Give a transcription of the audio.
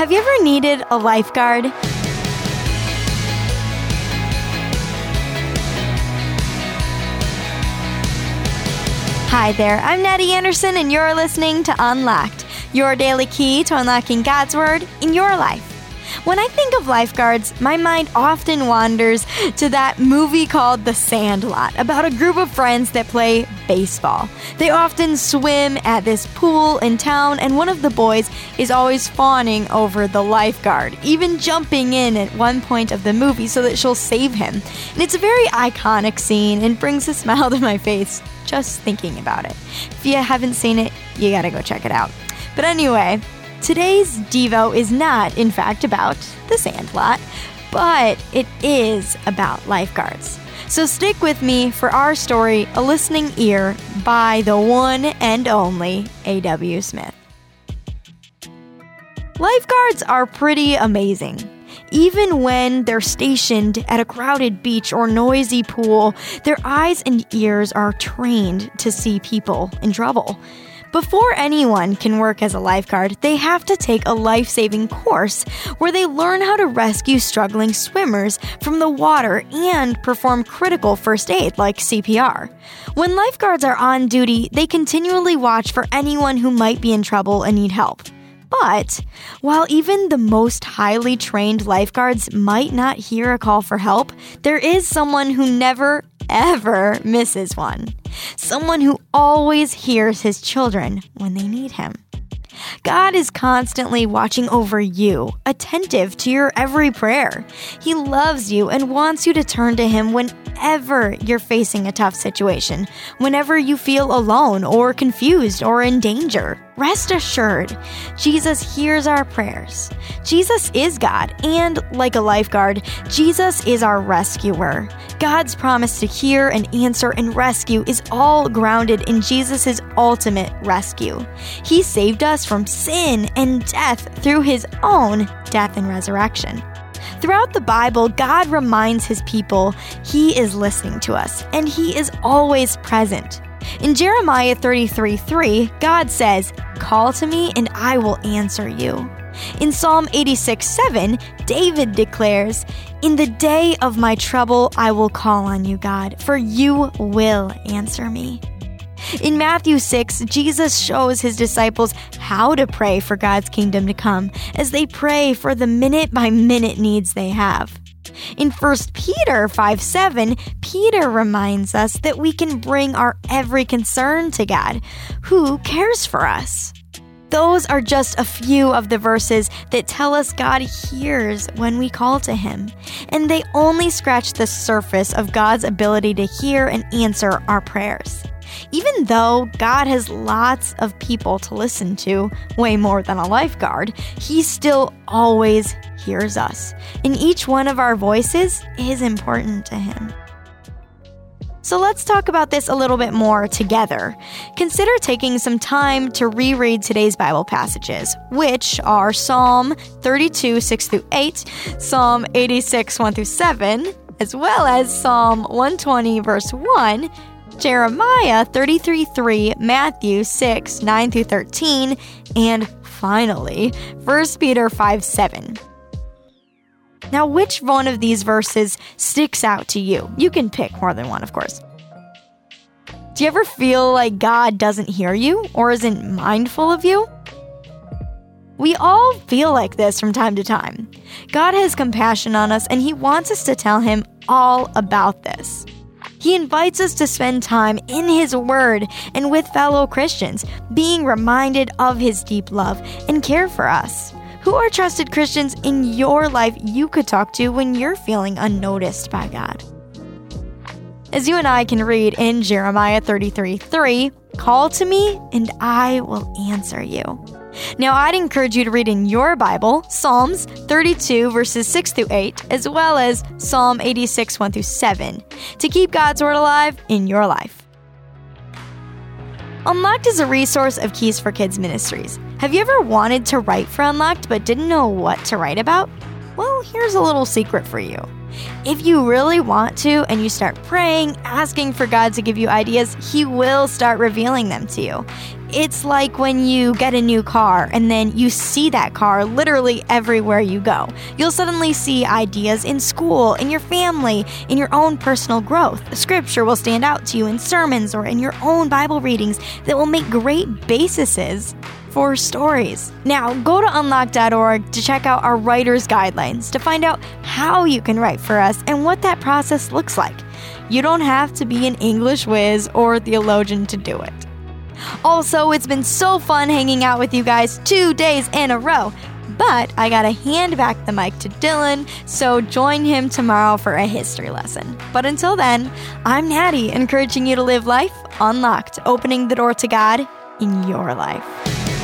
Have you ever needed a lifeguard? Hi there, I'm Nettie Anderson, and you're listening to Unlocked, your daily key to unlocking God's Word in your life. When I think of lifeguards, my mind often wanders to that movie called The Sandlot about a group of friends that play baseball. They often swim at this pool in town, and one of the boys is always fawning over the lifeguard, even jumping in at one point of the movie so that she'll save him. And it's a very iconic scene and brings a smile to my face just thinking about it. If you haven't seen it, you gotta go check it out. But anyway, Today's Devo is not, in fact, about the sandlot, but it is about lifeguards. So stick with me for our story, A Listening Ear, by the one and only A.W. Smith. Lifeguards are pretty amazing. Even when they're stationed at a crowded beach or noisy pool, their eyes and ears are trained to see people in trouble. Before anyone can work as a lifeguard, they have to take a life saving course where they learn how to rescue struggling swimmers from the water and perform critical first aid like CPR. When lifeguards are on duty, they continually watch for anyone who might be in trouble and need help. But while even the most highly trained lifeguards might not hear a call for help, there is someone who never, ever misses one. Someone who always hears his children when they need him. God is constantly watching over you, attentive to your every prayer. He loves you and wants you to turn to Him whenever you're facing a tough situation, whenever you feel alone or confused or in danger. Rest assured, Jesus hears our prayers. Jesus is God, and like a lifeguard, Jesus is our rescuer. God's promise to hear and answer and rescue is all grounded in Jesus' ultimate rescue. He saved us from sin and death through his own death and resurrection. Throughout the Bible, God reminds his people he is listening to us and he is always present. In Jeremiah 33 3, God says, Call to me and I will answer you. In Psalm 86 7, David declares, In the day of my trouble, I will call on you, God, for you will answer me. In Matthew 6, Jesus shows his disciples how to pray for God's kingdom to come as they pray for the minute by minute needs they have. In 1 Peter 5 7, Peter reminds us that we can bring our every concern to God, who cares for us. Those are just a few of the verses that tell us God hears when we call to Him, and they only scratch the surface of God's ability to hear and answer our prayers. Even though God has lots of people to listen to, way more than a lifeguard, He still always hears us. And each one of our voices is important to Him. So let's talk about this a little bit more together. Consider taking some time to reread today's Bible passages, which are Psalm 32, 6 through 8, Psalm 86, 1 through 7, as well as Psalm 120, verse 1, Jeremiah 33 3, Matthew 6 9 through 13, and finally, 1 Peter 5 7. Now, which one of these verses sticks out to you? You can pick more than one, of course. Do you ever feel like God doesn't hear you or isn't mindful of you? We all feel like this from time to time. God has compassion on us and He wants us to tell Him all about this. He invites us to spend time in His Word and with fellow Christians, being reminded of His deep love and care for us. Who are trusted Christians in your life you could talk to when you're feeling unnoticed by God? As you and I can read in Jeremiah 33 3, call to me and I will answer you. Now, I'd encourage you to read in your Bible Psalms 32, verses 6 through 8, as well as Psalm 86, 1 through 7, to keep God's Word alive in your life. Unlocked is a resource of Keys for Kids Ministries. Have you ever wanted to write for Unlocked but didn't know what to write about? Here's a little secret for you. If you really want to and you start praying, asking for God to give you ideas, He will start revealing them to you. It's like when you get a new car and then you see that car literally everywhere you go. You'll suddenly see ideas in school, in your family, in your own personal growth. Scripture will stand out to you in sermons or in your own Bible readings that will make great bases for stories. Now, go to unlock.org to check out our writer's guidelines to find out how you can write for us and what that process looks like. You don't have to be an English whiz or theologian to do it. Also, it's been so fun hanging out with you guys two days in a row. But I gotta hand back the mic to Dylan, so join him tomorrow for a history lesson. But until then, I'm Natty, encouraging you to live life unlocked, opening the door to God in your life.